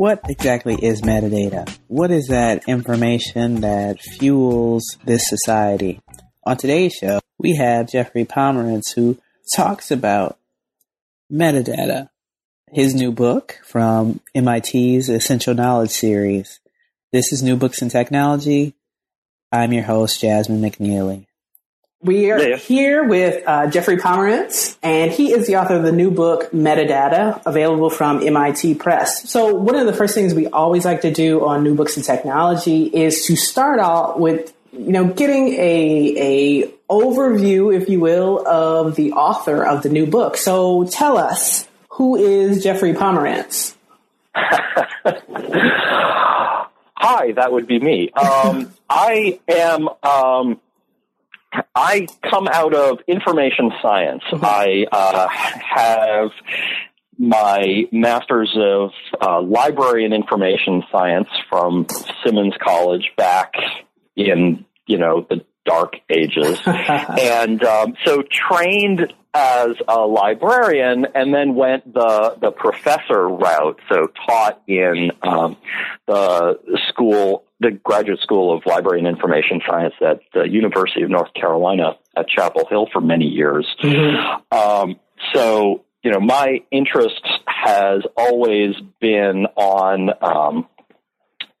What exactly is metadata? What is that information that fuels this society? On today's show, we have Jeffrey Pomerantz who talks about metadata, his new book from MIT's Essential Knowledge series. This is New Books in Technology. I'm your host, Jasmine McNealy. We are yeah. here with uh, Jeffrey Pomerantz, and he is the author of the new book Metadata, available from MIT Press. So, one of the first things we always like to do on New Books in Technology is to start out with, you know, getting a a overview, if you will, of the author of the new book. So, tell us who is Jeffrey Pomerantz? Hi, that would be me. Um, I am. Um, I come out of information science. Mm-hmm. I uh, have my master's of uh, library and information science from Simmons College back in you know the dark ages, and um, so trained as a librarian, and then went the the professor route. So taught in um, the school the graduate school of library and information science at the University of North Carolina at Chapel Hill for many years. Mm-hmm. Um, so, you know, my interest has always been on um,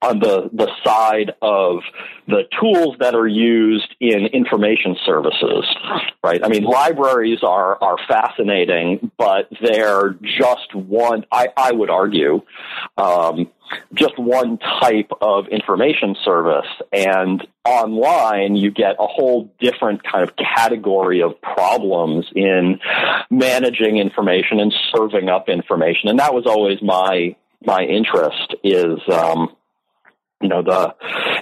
on the, the side of the tools that are used in information services, right? I mean, libraries are, are fascinating, but they're just one, I, I would argue, um, just one type of information service. And online, you get a whole different kind of category of problems in managing information and serving up information. And that was always my, my interest is, um, you know, the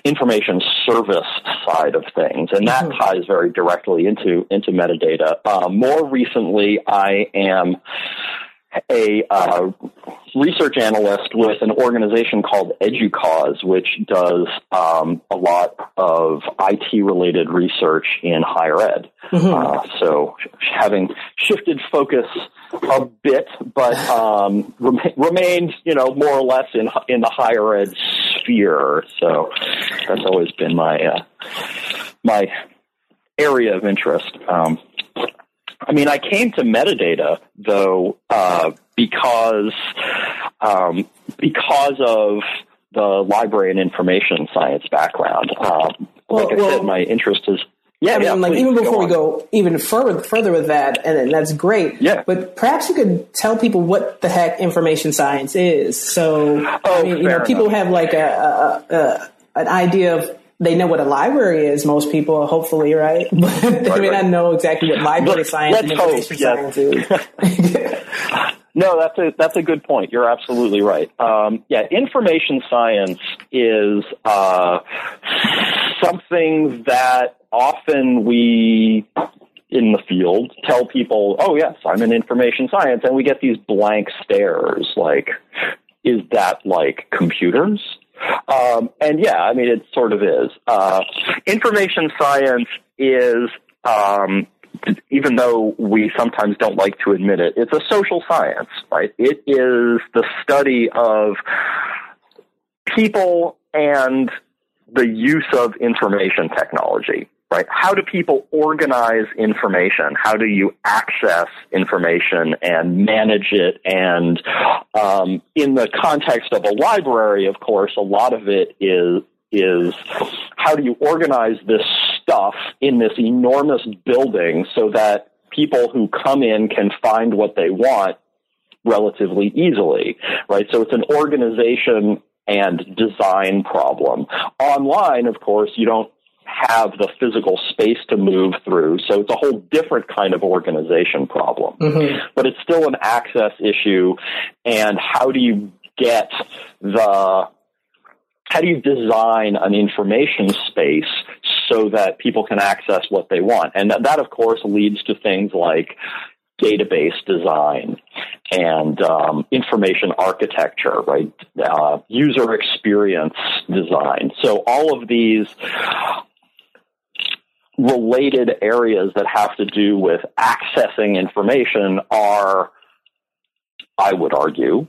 information service side of things, and that mm-hmm. ties very directly into into metadata. Uh, more recently, I am a uh, research analyst with an organization called EDUCAUSE, which does um, a lot of IT related research in higher ed. Mm-hmm. Uh, so, having shifted focus a bit, but um, rem- remained, you know, more or less in in the higher ed sphere. So, that's always been my uh, my area of interest. Um, I mean, I came to metadata though uh, because um, because of the library and information science background. Um, well, like I well, said, my interest is. Yeah, I mean, yeah, like even before go we go even further further with that, and that's great. Yeah. But perhaps you could tell people what the heck information science is. So, oh, I mean, you know, people enough. have like a, a, a an idea of they know what a library is. Most people, hopefully, right? But they right, may right. not know exactly what library science and information hope, science is. no, that's a that's a good point. You're absolutely right. Um, yeah, information science is uh, something that often we in the field tell people, "Oh yes, I'm in information science," and we get these blank stares, like, "Is that like computers?" Um, and yeah, I mean, it sort of is. Uh, information science is, um, even though we sometimes don't like to admit it, it's a social science, right? It is the study of people and the use of information technology right? How do people organize information? How do you access information and manage it? And um, in the context of a library, of course, a lot of it is is how do you organize this stuff in this enormous building so that people who come in can find what they want relatively easily, right? So it's an organization and design problem. Online, of course, you don't have the physical space to move through. So it's a whole different kind of organization problem. Mm-hmm. But it's still an access issue. And how do you get the how do you design an information space so that people can access what they want? And that, that of course, leads to things like database design and um, information architecture, right? Uh, user experience design. So all of these related areas that have to do with accessing information are, I would argue,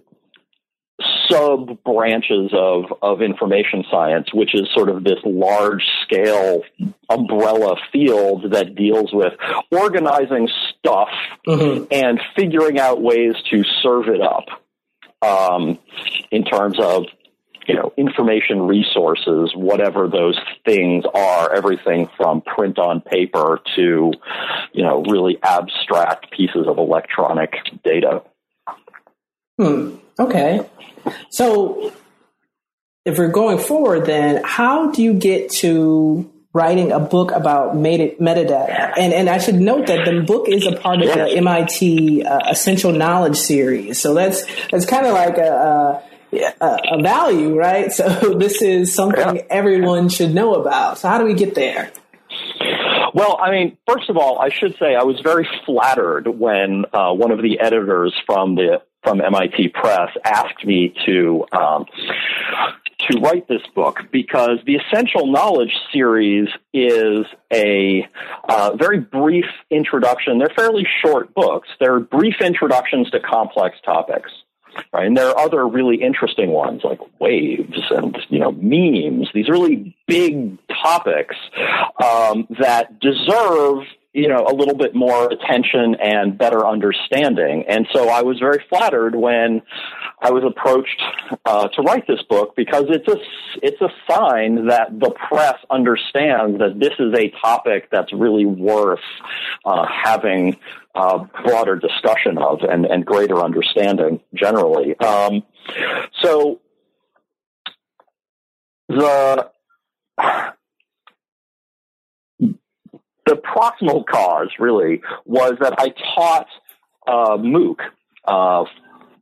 sub branches of, of information science, which is sort of this large scale umbrella field that deals with organizing stuff mm-hmm. and figuring out ways to serve it up um, in terms of you know information resources whatever those things are everything from print on paper to you know really abstract pieces of electronic data hmm okay so if we're going forward, then how do you get to writing a book about meta- metadata? And and I should note that the book is a part of the MIT uh, Essential Knowledge series. So that's that's kind of like a, a, a value, right? So this is something yeah. everyone should know about. So how do we get there? Well, I mean, first of all, I should say I was very flattered when uh, one of the editors from the from MIT Press asked me to um, to write this book because the Essential Knowledge series is a uh, very brief introduction. They're fairly short books. They're brief introductions to complex topics. Right? And there are other really interesting ones like waves and you know memes. These really big topics um, that deserve you know, a little bit more attention and better understanding. And so I was very flattered when I was approached uh, to write this book because it's a it's a sign that the press understands that this is a topic that's really worth uh, having uh, broader discussion of and, and greater understanding generally. Um, so the the proximal cause really was that I taught uh, MOOC. Uh,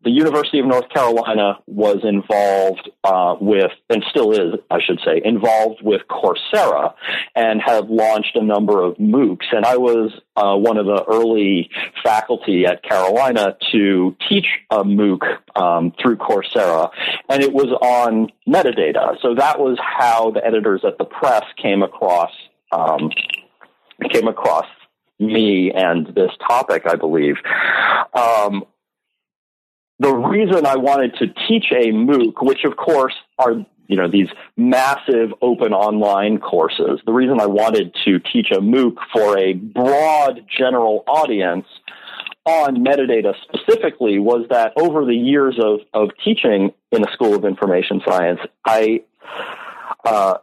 the University of North Carolina was involved uh, with, and still is, I should say, involved with Coursera and have launched a number of MOOCs. And I was uh, one of the early faculty at Carolina to teach a MOOC um, through Coursera, and it was on metadata. So that was how the editors at the press came across um, came across me and this topic, I believe. Um, the reason I wanted to teach a MOOC, which of course are you know these massive open online courses, the reason I wanted to teach a MOOC for a broad general audience on metadata specifically was that over the years of, of teaching in the School of Information Science, I uh,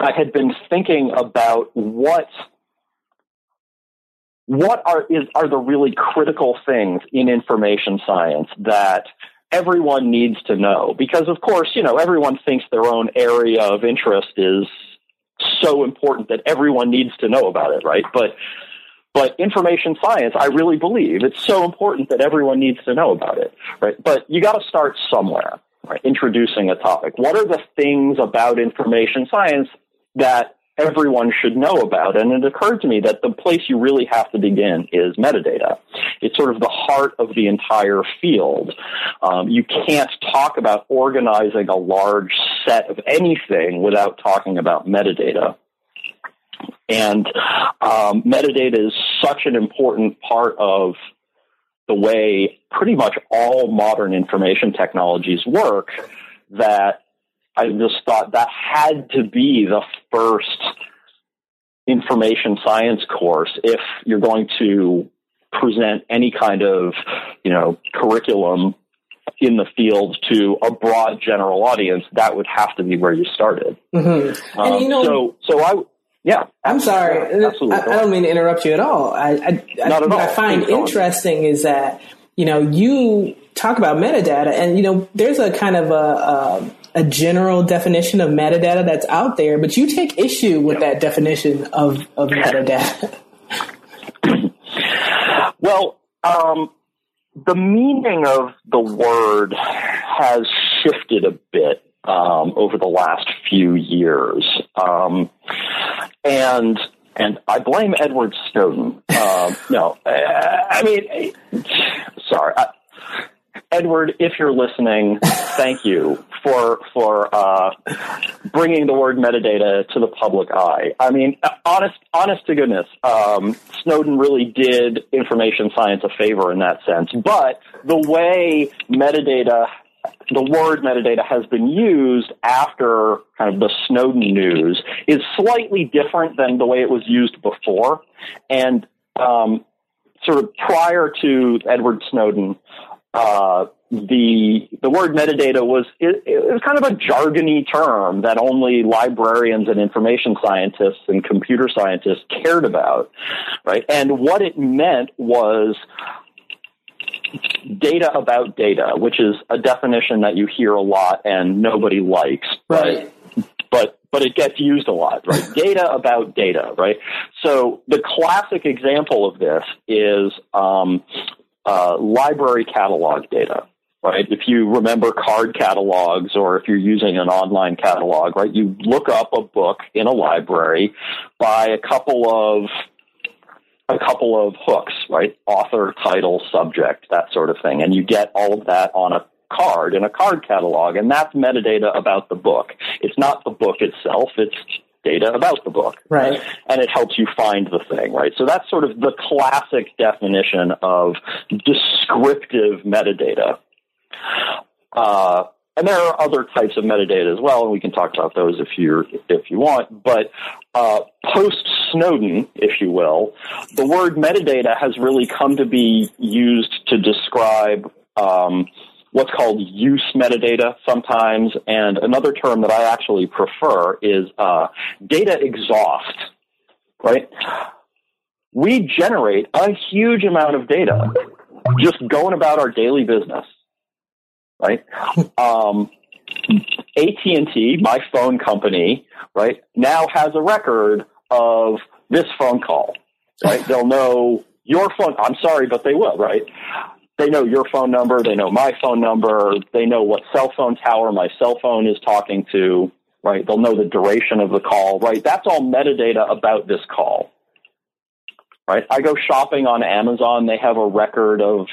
I had been thinking about what what are is are the really critical things in information science that everyone needs to know? Because of course you know everyone thinks their own area of interest is so important that everyone needs to know about it right? But but information science i really believe it's so important that everyone needs to know about it right? But you got to start somewhere right? Introducing a topic. What are the things about information science that everyone should know about. And it occurred to me that the place you really have to begin is metadata. It's sort of the heart of the entire field. Um, you can't talk about organizing a large set of anything without talking about metadata. And um, metadata is such an important part of the way pretty much all modern information technologies work that I just thought that had to be the first information science course if you're going to present any kind of, you know, curriculum in the field to a broad general audience, that would have to be where you started. Mm-hmm. Um, and you know, so, so I, yeah, I'm sorry. Absolutely. I, I, don't mean to interrupt you at all. I, I, Not at what all. I find interesting is that, you know, you talk about metadata and, you know, there's a kind of a, a a general definition of metadata that's out there, but you take issue with that definition of, of metadata. well, um, the meaning of the word has shifted a bit um, over the last few years, um, and and I blame Edward Snowden. Um, no, I mean, sorry. I, Edward, if you're listening, thank you for for uh, bringing the word metadata to the public eye. I mean, honest, honest to goodness, um, Snowden really did information science a favor in that sense. But the way metadata, the word metadata, has been used after kind of the Snowden news is slightly different than the way it was used before, and um, sort of prior to Edward Snowden uh, the the word metadata was it, it, was kind of a jargony term that only librarians and information scientists and computer scientists cared about, right? And what it meant was data about data, which is a definition that you hear a lot and nobody likes, right? But but it gets used a lot, right? data about data, right? So the classic example of this is um, uh, library catalog data, right? If you remember card catalogs or if you're using an online catalog, right, you look up a book in a library by a couple of a couple of hooks, right? Author, title, subject, that sort of thing. And you get all of that on a card in a card catalog, and that's metadata about the book. It's not the book itself, it's data about the book. Right. And it helps you find the thing, right? So that's sort of the classic definition of descriptive metadata. Uh, and there are other types of metadata as well, and we can talk about those if you if you want. But uh, post Snowden, if you will, the word metadata has really come to be used to describe um, what's called use metadata sometimes, and another term that I actually prefer is uh, data exhaust. Right? We generate a huge amount of data just going about our daily business. Right? Um, AT&T, my phone company, right, now has a record of this phone call. Right? They'll know your phone. I'm sorry, but they will. Right? They know your phone number, they know my phone number, they know what cell phone tower my cell phone is talking to, right? They'll know the duration of the call, right? That's all metadata about this call. Right? I go shopping on Amazon, they have a record of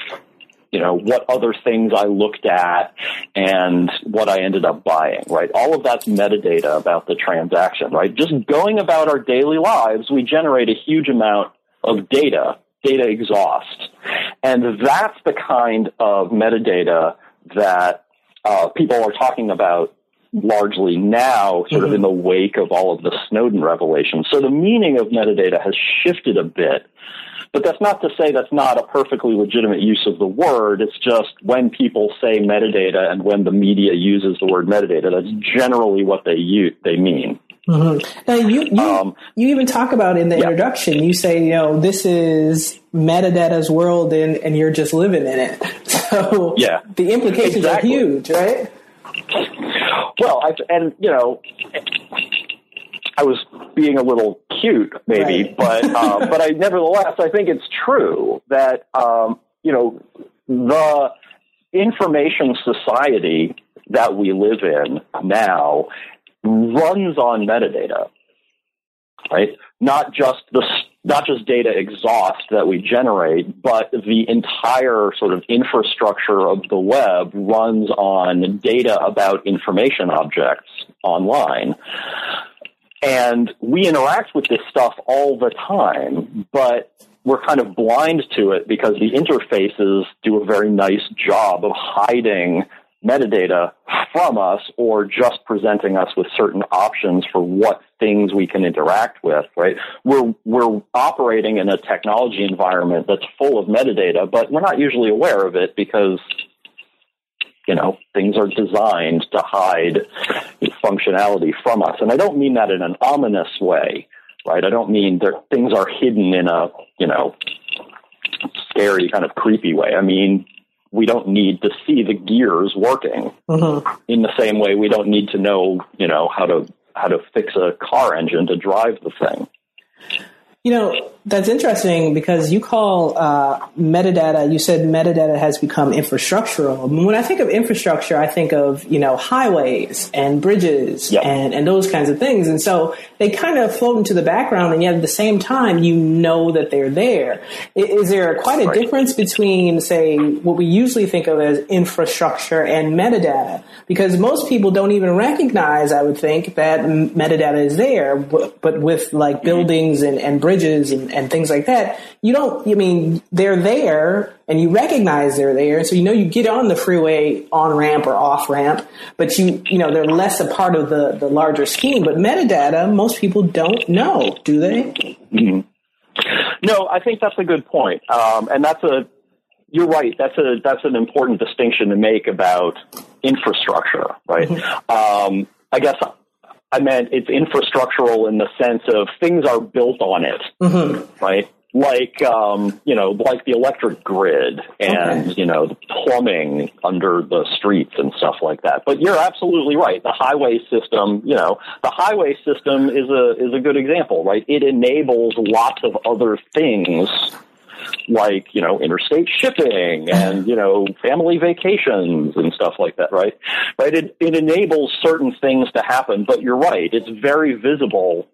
you know what other things I looked at and what I ended up buying, right? All of that's metadata about the transaction, right? Just going about our daily lives, we generate a huge amount of data data exhaust. And that's the kind of metadata that uh, people are talking about largely now, sort mm-hmm. of in the wake of all of the Snowden revelations. So the meaning of metadata has shifted a bit. But that's not to say that's not a perfectly legitimate use of the word. It's just when people say metadata and when the media uses the word metadata, that's generally what they use, they mean. Mm-hmm. Now you you, um, you even talk about in the yeah. introduction. You say you know this is metadata's world and and you're just living in it. So yeah, the implications exactly. are huge, right? Well, I, and you know. I was being a little cute, maybe, right. but uh, but I nevertheless I think it's true that um, you know the information society that we live in now runs on metadata, right? Not just the not just data exhaust that we generate, but the entire sort of infrastructure of the web runs on data about information objects online. And we interact with this stuff all the time, but we're kind of blind to it because the interfaces do a very nice job of hiding metadata from us or just presenting us with certain options for what things we can interact with, right? We're, we're operating in a technology environment that's full of metadata, but we're not usually aware of it because, you know, things are designed to hide functionality from us. And I don't mean that in an ominous way, right? I don't mean that things are hidden in a, you know, scary kind of creepy way. I mean, we don't need to see the gears working mm-hmm. in the same way we don't need to know, you know, how to how to fix a car engine to drive the thing. You know, that's interesting because you call uh, metadata, you said metadata has become infrastructural. When I think of infrastructure, I think of, you know, highways and bridges yep. and, and those kinds of things. And so they kind of float into the background, and yet at the same time, you know that they're there. Is there quite a right. difference between, say, what we usually think of as infrastructure and metadata? Because most people don't even recognize, I would think, that metadata is there, but with like mm-hmm. buildings and, and bridges, bridges and, and things like that, you don't, I mean, they're there and you recognize they're there. So, you know, you get on the freeway on ramp or off ramp, but you, you know, they're less a part of the, the larger scheme. But metadata, most people don't know, do they? Mm-hmm. No, I think that's a good point. Um, and that's a, you're right. That's a, that's an important distinction to make about infrastructure, right? Mm-hmm. Um, I guess I meant it's infrastructural in the sense of things are built on it, mm-hmm. right? Like, um, you know, like the electric grid and, okay. you know, the plumbing under the streets and stuff like that. But you're absolutely right. The highway system, you know, the highway system is a, is a good example, right? It enables lots of other things like you know interstate shipping and you know family vacations and stuff like that right? Right? It, it enables certain things to happen but you're right. It's very visible.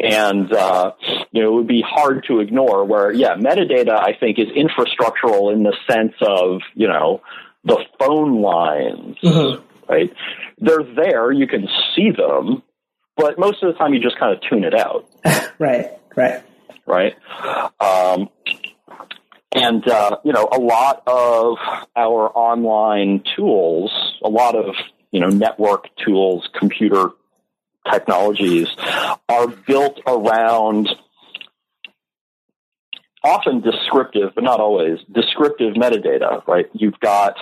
And uh, you know it would be hard to ignore where yeah metadata i think is infrastructural in the sense of you know the phone lines mm-hmm. right? They're there. You can see them but most of the time you just kind of tune it out. Right right right? Um, and uh, you know, a lot of our online tools, a lot of you know, network tools, computer technologies, are built around often descriptive, but not always descriptive metadata. Right? You've got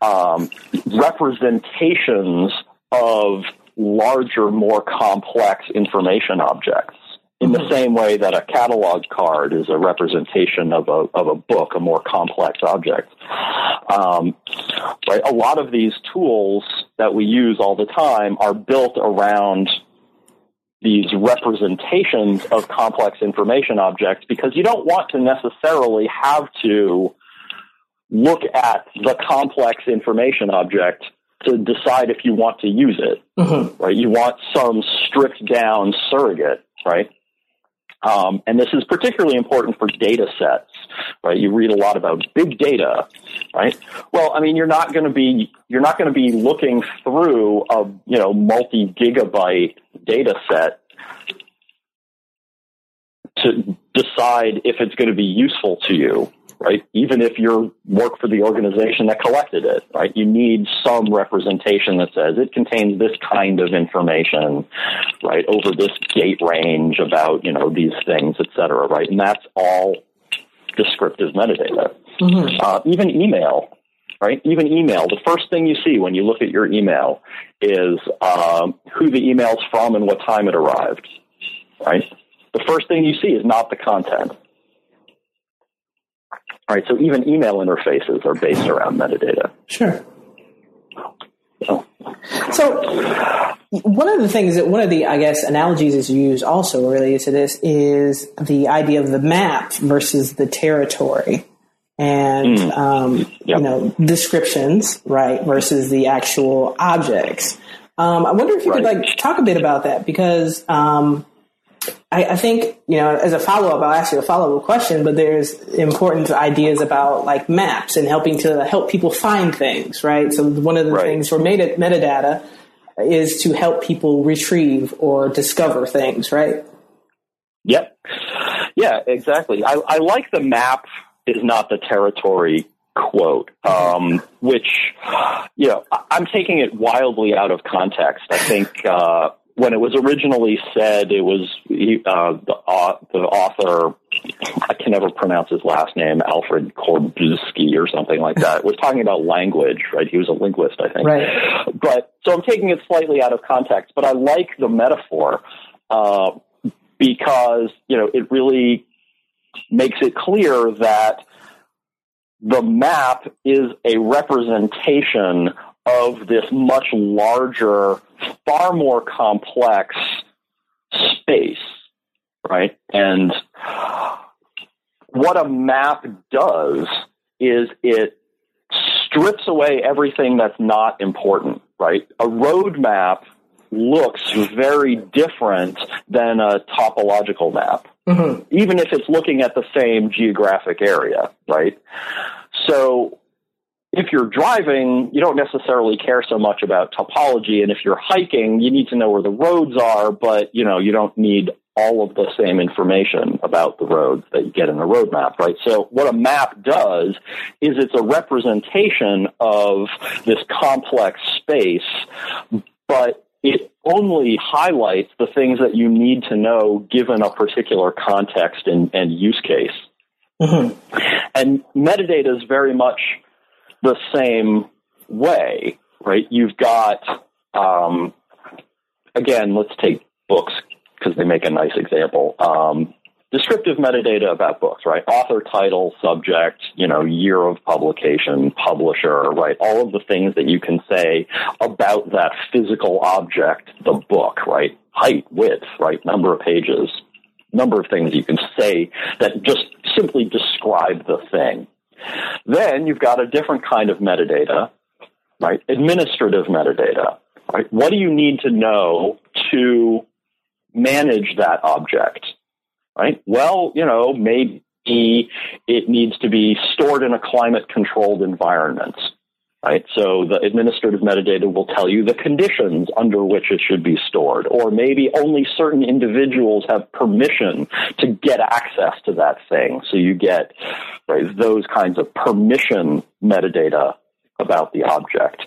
um, representations of larger, more complex information objects in the mm-hmm. same way that a catalog card is a representation of a of a book, a more complex object. Um, right, a lot of these tools that we use all the time are built around these representations of complex information objects because you don't want to necessarily have to look at the complex information object to decide if you want to use it. Mm-hmm. Right, you want some stripped down surrogate right? Um, and this is particularly important for data sets, right? You read a lot about big data, right? Well, I mean, you're not going to be you're not going to be looking through a you know multi gigabyte data set to decide if it's going to be useful to you right? Even if you work for the organization that collected it, right? You need some representation that says it contains this kind of information, right? Over this gate range about, you know, these things, et cetera, right? And that's all descriptive metadata. Mm-hmm. Uh, even email, right? Even email. The first thing you see when you look at your email is um, who the email's from and what time it arrived, right? The first thing you see is not the content. All right, so even email interfaces are based around metadata. Sure. So, so one of the things that one of the I guess analogies is used also related to this is the idea of the map versus the territory and mm. um, yep. you know descriptions right versus the actual objects. Um, I wonder if you right. could like talk a bit about that because um, I, I, think, you know, as a follow up, I'll ask you a follow up question, but there's important ideas about like maps and helping to help people find things, right? So one of the right. things for meta- metadata is to help people retrieve or discover things, right? Yep. Yeah, exactly. I, I like the map is not the territory quote, um, which, you know, I'm taking it wildly out of context. I think, uh, when it was originally said, it was uh, the, uh, the author. I can never pronounce his last name, Alfred Korbusky or something like that. was talking about language, right? He was a linguist, I think. Right. But so I'm taking it slightly out of context, but I like the metaphor uh, because you know it really makes it clear that the map is a representation of this much larger, far more complex space, right? And what a map does is it strips away everything that's not important, right? A road map looks very different than a topological map, mm-hmm. even if it's looking at the same geographic area, right? So if you're driving, you don't necessarily care so much about topology. And if you're hiking, you need to know where the roads are, but you know, you don't need all of the same information about the roads that you get in a road map, right? So what a map does is it's a representation of this complex space, but it only highlights the things that you need to know given a particular context and, and use case. Mm-hmm. And metadata is very much the same way, right? You've got, um, again, let's take books because they make a nice example. Um, descriptive metadata about books, right? Author, title, subject, you know, year of publication, publisher, right? All of the things that you can say about that physical object, the book, right? Height, width, right? Number of pages, number of things you can say that just simply describe the thing. Then you've got a different kind of metadata, right? Administrative metadata, right? What do you need to know to manage that object? Right? Well, you know, maybe it needs to be stored in a climate controlled environment. Right? So the administrative metadata will tell you the conditions under which it should be stored, or maybe only certain individuals have permission to get access to that thing. So you get right, those kinds of permission metadata about the object.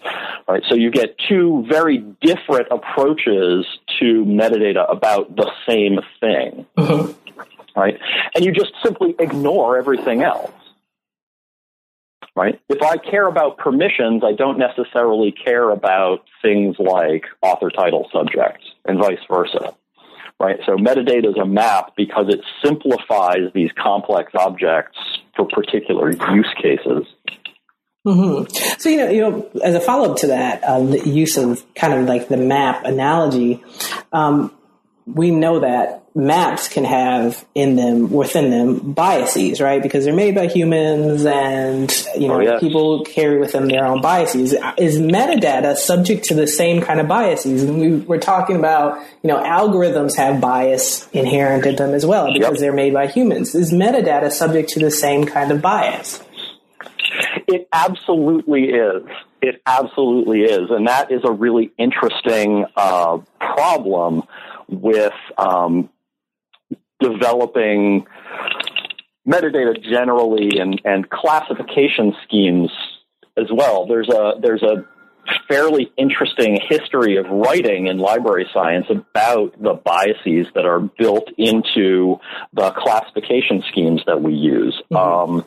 Right? So you get two very different approaches to metadata about the same thing. Mm-hmm. Right? And you just simply ignore everything else right? If I care about permissions, I don't necessarily care about things like author, title, subject, and vice versa, right? So metadata is a map because it simplifies these complex objects for particular use cases. Mm-hmm. So you know, you know, as a follow up to that, um, the use of kind of like the map analogy, um, we know that maps can have in them within them biases, right? Because they're made by humans, and you know, oh, yes. people carry with them their own biases. Is metadata subject to the same kind of biases? And we, we're talking about, you know, algorithms have bias inherent in them as well because yep. they're made by humans. Is metadata subject to the same kind of bias? It absolutely is. It absolutely is, and that is a really interesting uh, problem with um, developing metadata generally and, and classification schemes as well. There's a there's a fairly interesting history of writing in library science about the biases that are built into the classification schemes that we use. Mm-hmm. Um,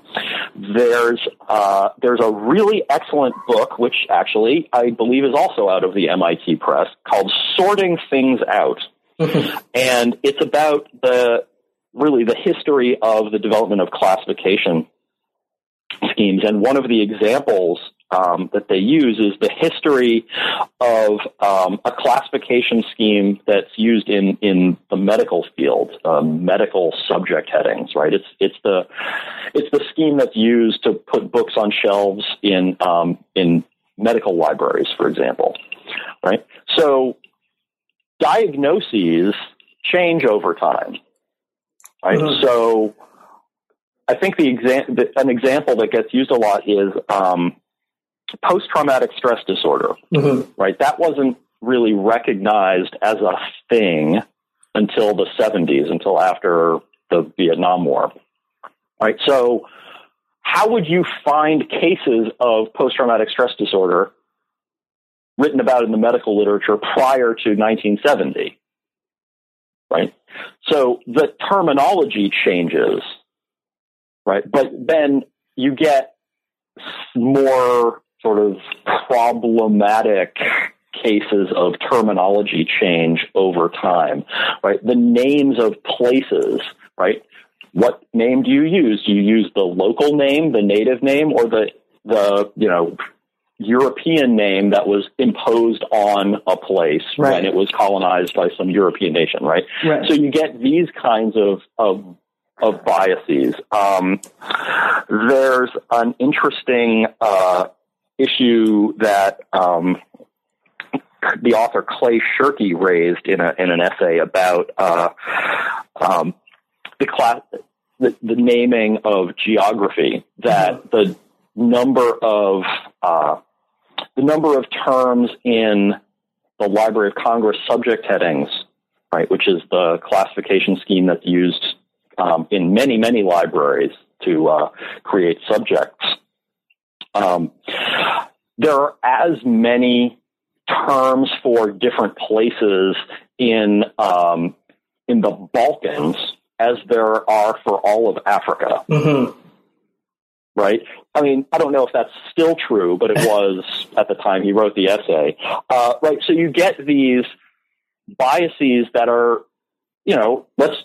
there's uh, there's a really excellent book, which actually I believe is also out of the MIT Press, called "Sorting Things Out." and it's about the really the history of the development of classification schemes. And one of the examples um, that they use is the history of um, a classification scheme that's used in, in the medical field, um, medical subject headings. Right? It's it's the it's the scheme that's used to put books on shelves in um, in medical libraries, for example. Right? So diagnoses change over time. Right? Mm-hmm. So I think the exam- an example that gets used a lot is um, post traumatic stress disorder. Mm-hmm. Right? That wasn't really recognized as a thing until the 70s, until after the Vietnam War. Right? So how would you find cases of post traumatic stress disorder written about in the medical literature prior to 1970. Right? So the terminology changes, right? But then you get more sort of problematic cases of terminology change over time, right? The names of places, right? what name do you use? Do you use the local name, the native name, or the the you know European name that was imposed on a place right. when it was colonized by some European nation, right? right. So you get these kinds of of, of biases. Um, there's an interesting uh, issue that um, the author Clay Shirky raised in a in an essay about uh, um, the class the, the naming of geography that mm-hmm. the number of uh, the number of terms in the Library of Congress subject headings, right, which is the classification scheme that's used um, in many, many libraries to uh, create subjects. Um, there are as many terms for different places in um, in the Balkans as there are for all of Africa. Mm-hmm right? I mean, I don't know if that's still true, but it was at the time he wrote the essay, uh, right? So you get these biases that are, you know, let's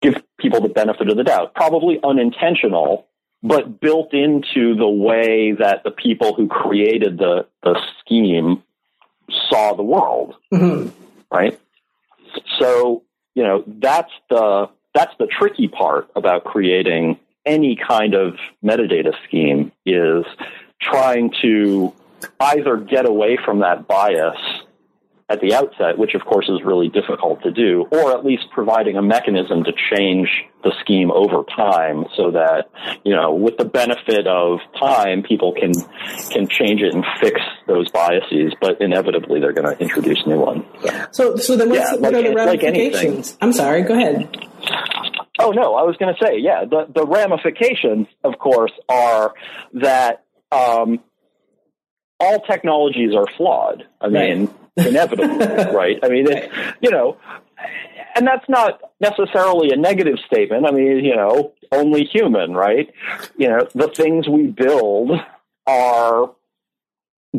give people the benefit of the doubt, probably unintentional, but built into the way that the people who created the, the scheme saw the world, mm-hmm. right? So, you know, that's the, that's the tricky part about creating any kind of metadata scheme is trying to either get away from that bias at the outset, which of course is really difficult to do, or at least providing a mechanism to change the scheme over time so that, you know, with the benefit of time, people can, can change it and fix those biases, but inevitably they're going to introduce new ones. So, so then what's, yeah, what like, are the ramifications? Like I'm sorry, go ahead. Oh no, I was going to say, yeah, the the ramifications, of course, are that um, all technologies are flawed. I mean, right. inevitably, right? I mean, it, you know, and that's not necessarily a negative statement. I mean, you know, only human, right? You know, the things we build are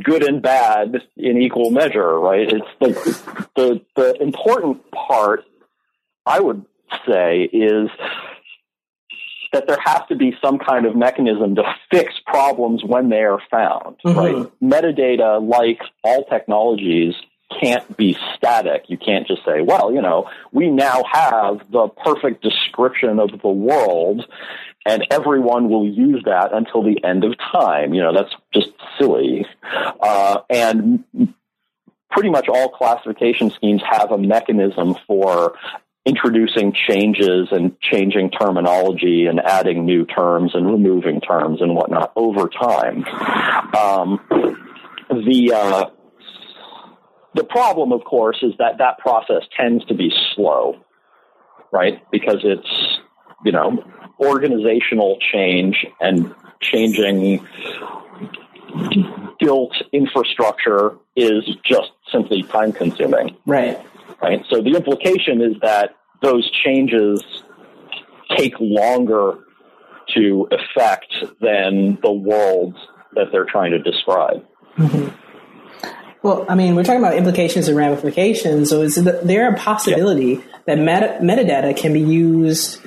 good and bad in equal measure, right? It's the the the important part I would say is that there has to be some kind of mechanism to fix problems when they are found, mm-hmm. right? Metadata, like all technologies, can't be static. You can't just say, well, you know, we now have the perfect description of the world and everyone will use that until the end of time. You know, that's just silly. Uh, and pretty much all classification schemes have a mechanism for introducing changes and changing terminology and adding new terms and removing terms and whatnot over time. Um, the uh, the problem, of course, is that that process tends to be slow, right? Because it's you know organizational change and changing built infrastructure is just simply time consuming. Right right? So the implication is that those changes take longer to affect than the world that they're trying to describe. Mm-hmm. Well, I mean, we're talking about implications and ramifications. So, is there a possibility yeah. that meta- metadata can be used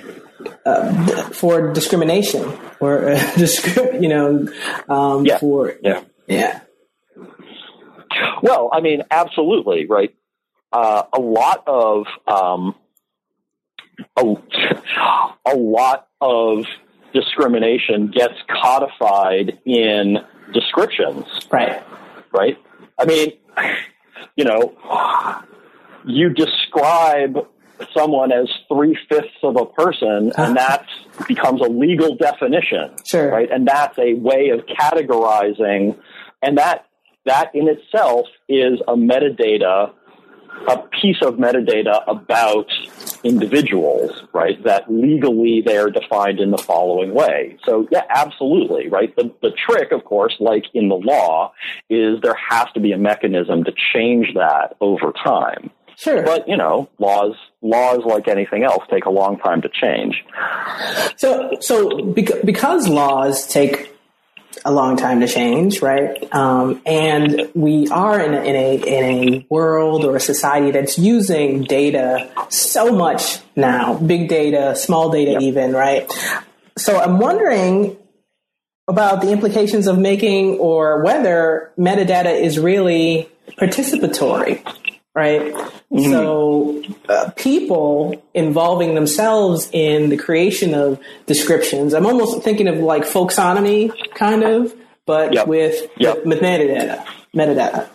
uh, for discrimination or uh, discri- you know, um, yeah. for yeah, yeah. Well, I mean, absolutely, right? Uh, a lot of um, a, a lot of discrimination gets codified in descriptions. Right. Right. I mean, you know, you describe someone as three fifths of a person, and that becomes a legal definition. Sure. Right. And that's a way of categorizing, and that that in itself is a metadata a piece of metadata about individuals, right? That legally they are defined in the following way. So yeah, absolutely, right? The, the trick, of course, like in the law, is there has to be a mechanism to change that over time. Sure. But, you know, laws, laws like anything else take a long time to change. So, so because laws take a long time to change, right? Um, and we are in a, in a in a world or a society that's using data so much now, big data, small data, yep. even, right? So I'm wondering about the implications of making or whether metadata is really participatory, right? Mm-hmm. So uh, people involving themselves in the creation of descriptions. I'm almost thinking of like folksonomy, kind of, but yep. With, yep. with metadata. Metadata.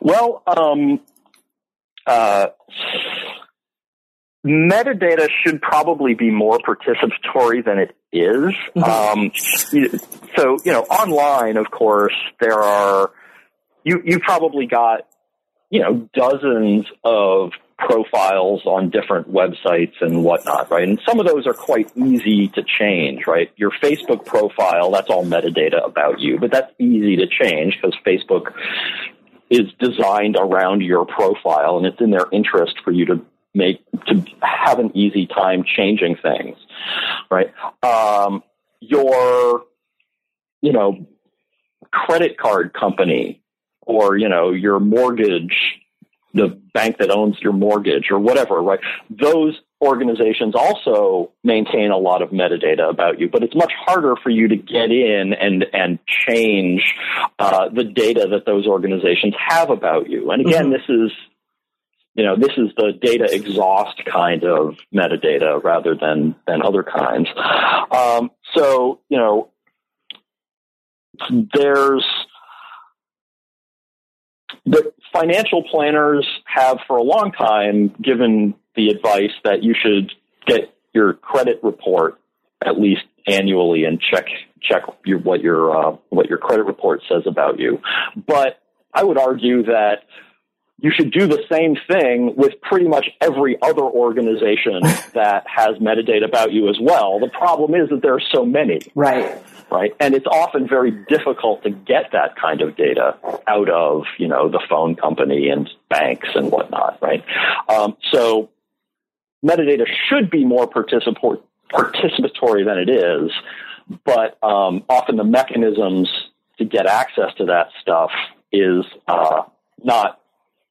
Well, um, uh, metadata should probably be more participatory than it is. Mm-hmm. Um, so, you know, online, of course, there are, you, you probably got you know, dozens of profiles on different websites and whatnot, right? And some of those are quite easy to change, right? Your Facebook profile, that's all metadata about you, but that's easy to change because Facebook is designed around your profile and it's in their interest for you to make, to have an easy time changing things, right? Um, your, you know, credit card company or, you know, your mortgage, the bank that owns your mortgage or whatever, right? Those organizations also maintain a lot of metadata about you, but it's much harder for you to get in and and change uh, the data that those organizations have about you. And again, mm-hmm. this is you know this is the data exhaust kind of metadata rather than than other kinds. Um, so you know there's the financial planners have for a long time given the advice that you should get your credit report at least annually and check check your, what your uh, what your credit report says about you. But I would argue that you should do the same thing with pretty much every other organization that has metadata about you as well. The problem is that there are so many. Right right? And it's often very difficult to get that kind of data out of, you know, the phone company and banks and whatnot, right? Um, so metadata should be more participatory than it is, but um, often the mechanisms to get access to that stuff is uh, not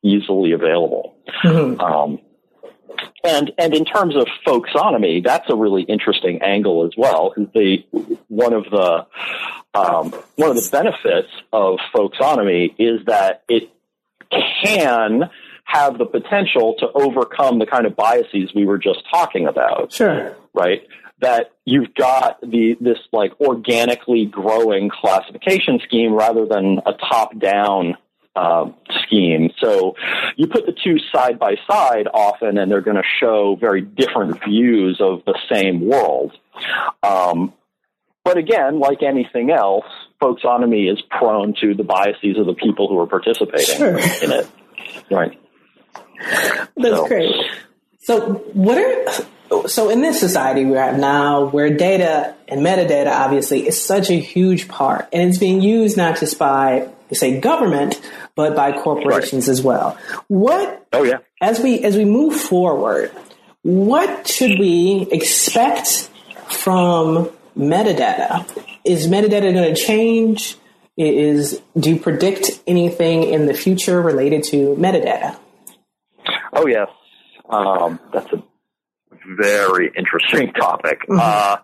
easily available. Mm-hmm. Um, and and in terms of folksonomy, that's a really interesting angle as well. The one of the um, one of the benefits of folksonomy is that it can have the potential to overcome the kind of biases we were just talking about. Sure. Right. That you've got the this like organically growing classification scheme rather than a top down uh, scheme. So you put the two side by side often, and they're going to show very different views of the same world. Um, but again, like anything else, folksonomy is prone to the biases of the people who are participating sure. in it. Right. That's so. great. So, what are so in this society we have now, where data and metadata obviously is such a huge part, and it's being used not just by say government, but by corporations right. as well. What? Oh yeah. As we as we move forward, what should we expect from metadata? Is metadata going to change? Is do you predict anything in the future related to metadata? Oh yes, um, that's a very interesting topic. Mm-hmm. Uh,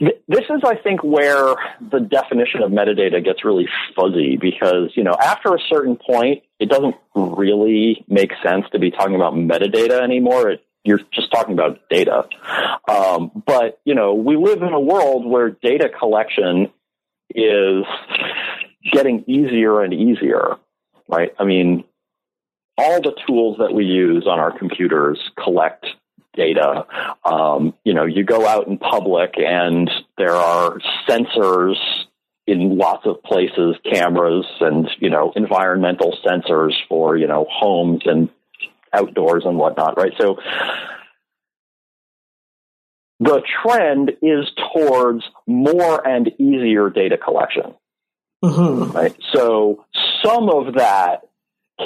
this is, I think, where the definition of metadata gets really fuzzy because, you know, after a certain point, it doesn't really make sense to be talking about metadata anymore. It, you're just talking about data. Um, but, you know, we live in a world where data collection is getting easier and easier, right? I mean, all the tools that we use on our computers collect data. Um, you know, you go out in public and there are sensors in lots of places, cameras and, you know, environmental sensors for, you know, homes and outdoors and whatnot, right? So the trend is towards more and easier data collection. Mm-hmm. Right. So some of that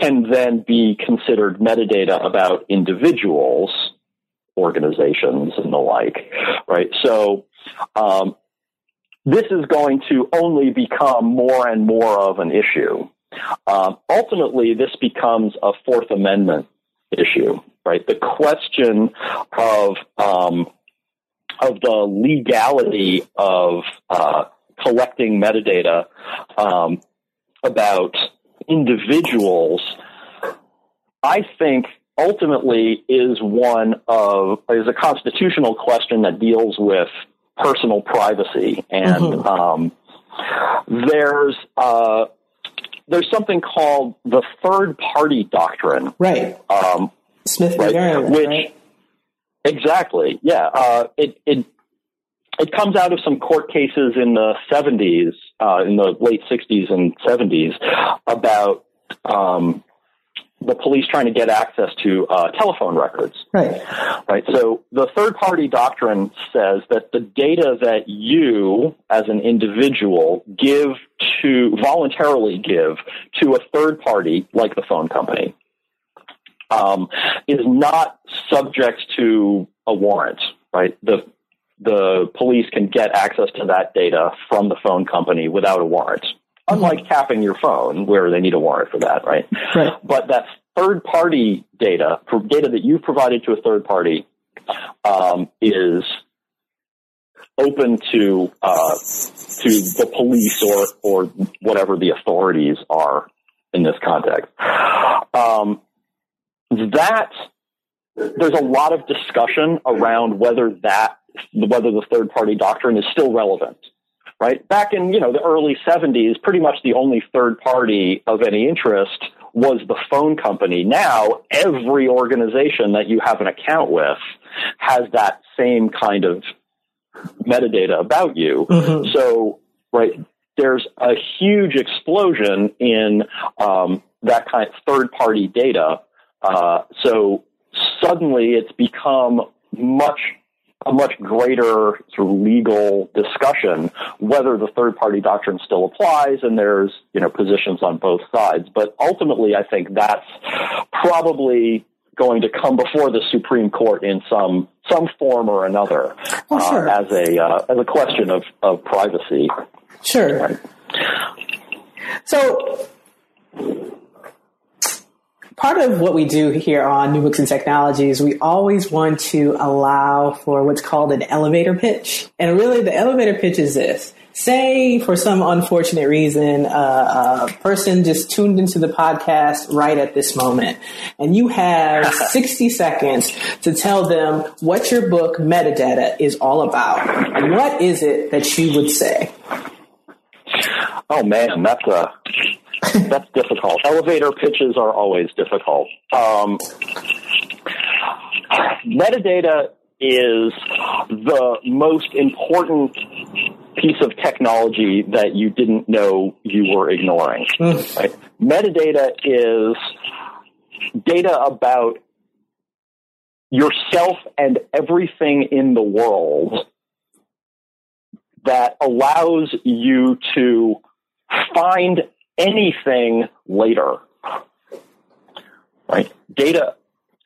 can then be considered metadata about individuals organizations and the like, right? So, um, this is going to only become more and more of an issue. Um, ultimately, this becomes a Fourth Amendment issue, right? The question of um, of the legality of uh, collecting metadata um, about individuals, I think ultimately is one of is a constitutional question that deals with personal privacy and mm-hmm. um, there's uh, there's something called the third party doctrine, right? Um, Smith right, which right? exactly, yeah. Uh, it it it comes out of some court cases in the 70s, uh, in the late 60s and 70s, about um, the police trying to get access to uh, telephone records. Right. Right. So the third party doctrine says that the data that you, as an individual, give to voluntarily give to a third party, like the phone company, um, is not subject to a warrant. Right. The the police can get access to that data from the phone company without a warrant unlike tapping your phone where they need a warrant for that, right? Right. But that third party data, for data that you've provided to a third party, um, is open to uh, to the police or or whatever the authorities are in this context. Um, that there's a lot of discussion around whether that whether the third party doctrine is still relevant right? Back in, you know, the early 70s, pretty much the only third party of any interest was the phone company. Now, every organization that you have an account with has that same kind of metadata about you. Mm-hmm. So, right, there's a huge explosion in um, that kind of third party data. Uh, so suddenly it's become much a much greater sort of legal discussion whether the third party doctrine still applies and there's you know positions on both sides but ultimately i think that's probably going to come before the supreme court in some some form or another oh, sure. uh, as a uh, as a question of of privacy sure right? so part of what we do here on New Books and Technologies, we always want to allow for what's called an elevator pitch. And really, the elevator pitch is this. Say, for some unfortunate reason, uh, a person just tuned into the podcast right at this moment, and you have 60 seconds to tell them what your book, Metadata, is all about. What is it that you would say? Oh man, that's a that's difficult. Elevator pitches are always difficult. Um, metadata is the most important piece of technology that you didn't know you were ignoring. Mm. Right? Metadata is data about yourself and everything in the world that allows you to find anything later. Right? Data.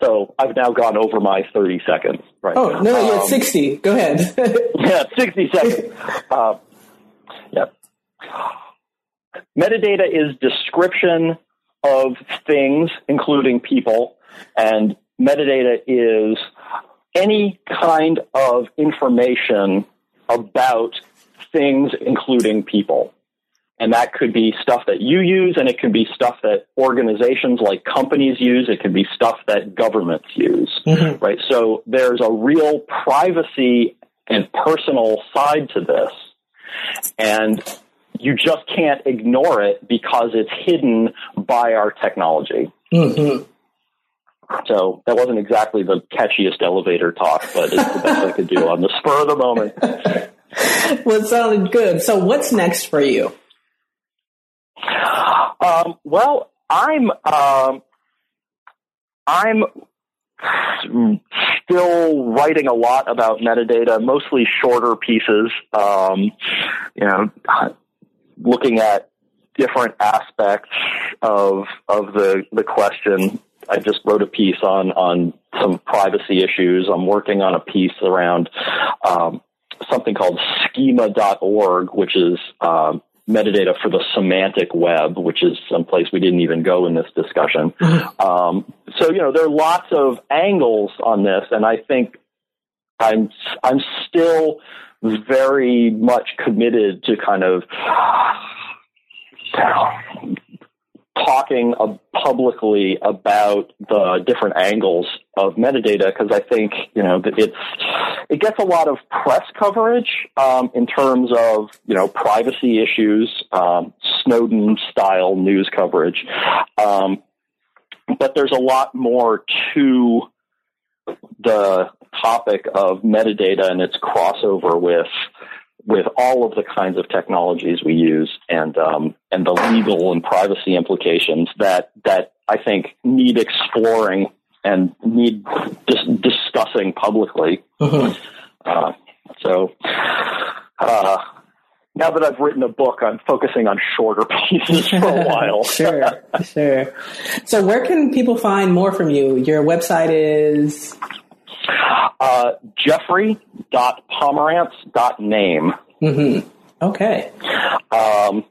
So I've now gone over my 30 seconds. Right? Oh, no, um, yeah, 60. Go ahead. yeah, 60 seconds. Uh, yeah. Metadata is description of things, including people, and metadata is any kind of information about things, including people. And that could be stuff that you use, and it can be stuff that organizations like companies use. It can be stuff that governments use, mm-hmm. right? So there's a real privacy and personal side to this. And you just can't ignore it because it's hidden by our technology. Mm-hmm. So that wasn't exactly the catchiest elevator talk, but it's the best I could do on the spur of the moment. well, it sounded good. So what's next for you? Um, well, I'm um, I'm still writing a lot about metadata, mostly shorter pieces. Um, you know, looking at different aspects of of the the question. I just wrote a piece on on some privacy issues. I'm working on a piece around um, something called schema.org, which is um, metadata for the semantic web, which is someplace we didn't even go in this discussion. Um, so, you know, there are lots of angles on this, and I think I'm I'm still very much committed to kind of talking uh, publicly about the different angles of metadata because I think you know it's it gets a lot of press coverage um, in terms of you know privacy issues, um, Snowden style news coverage, um, but there's a lot more to the topic of metadata and its crossover with with all of the kinds of technologies we use and um, and the legal and privacy implications that that I think need exploring and need dis- discussing publicly. Uh-huh. Uh, so. Uh, now that I've written a book, I'm focusing on shorter pieces for a while. sure, sure. So, where can people find more from you? Your website is uh, Jeffrey.pomerantz.name. Mm-hmm. Okay. Um,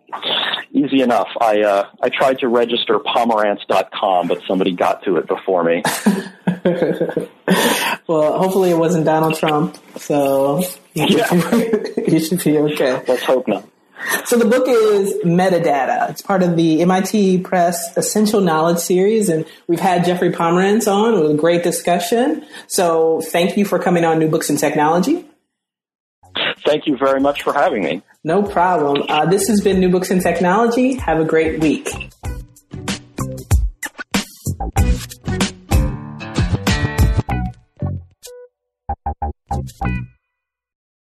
easy enough. I uh, I tried to register pomerantz.com, but somebody got to it before me. well, hopefully it wasn't Donald Trump, so you should, yeah. you should be okay. Let's hope not. So the book is Metadata. It's part of the MIT Press Essential Knowledge series, and we've had Jeffrey Pomerantz on It was a great discussion. So thank you for coming on New Books in Technology. Thank you very much for having me. No problem. Uh, this has been New Books in Technology. Have a great week.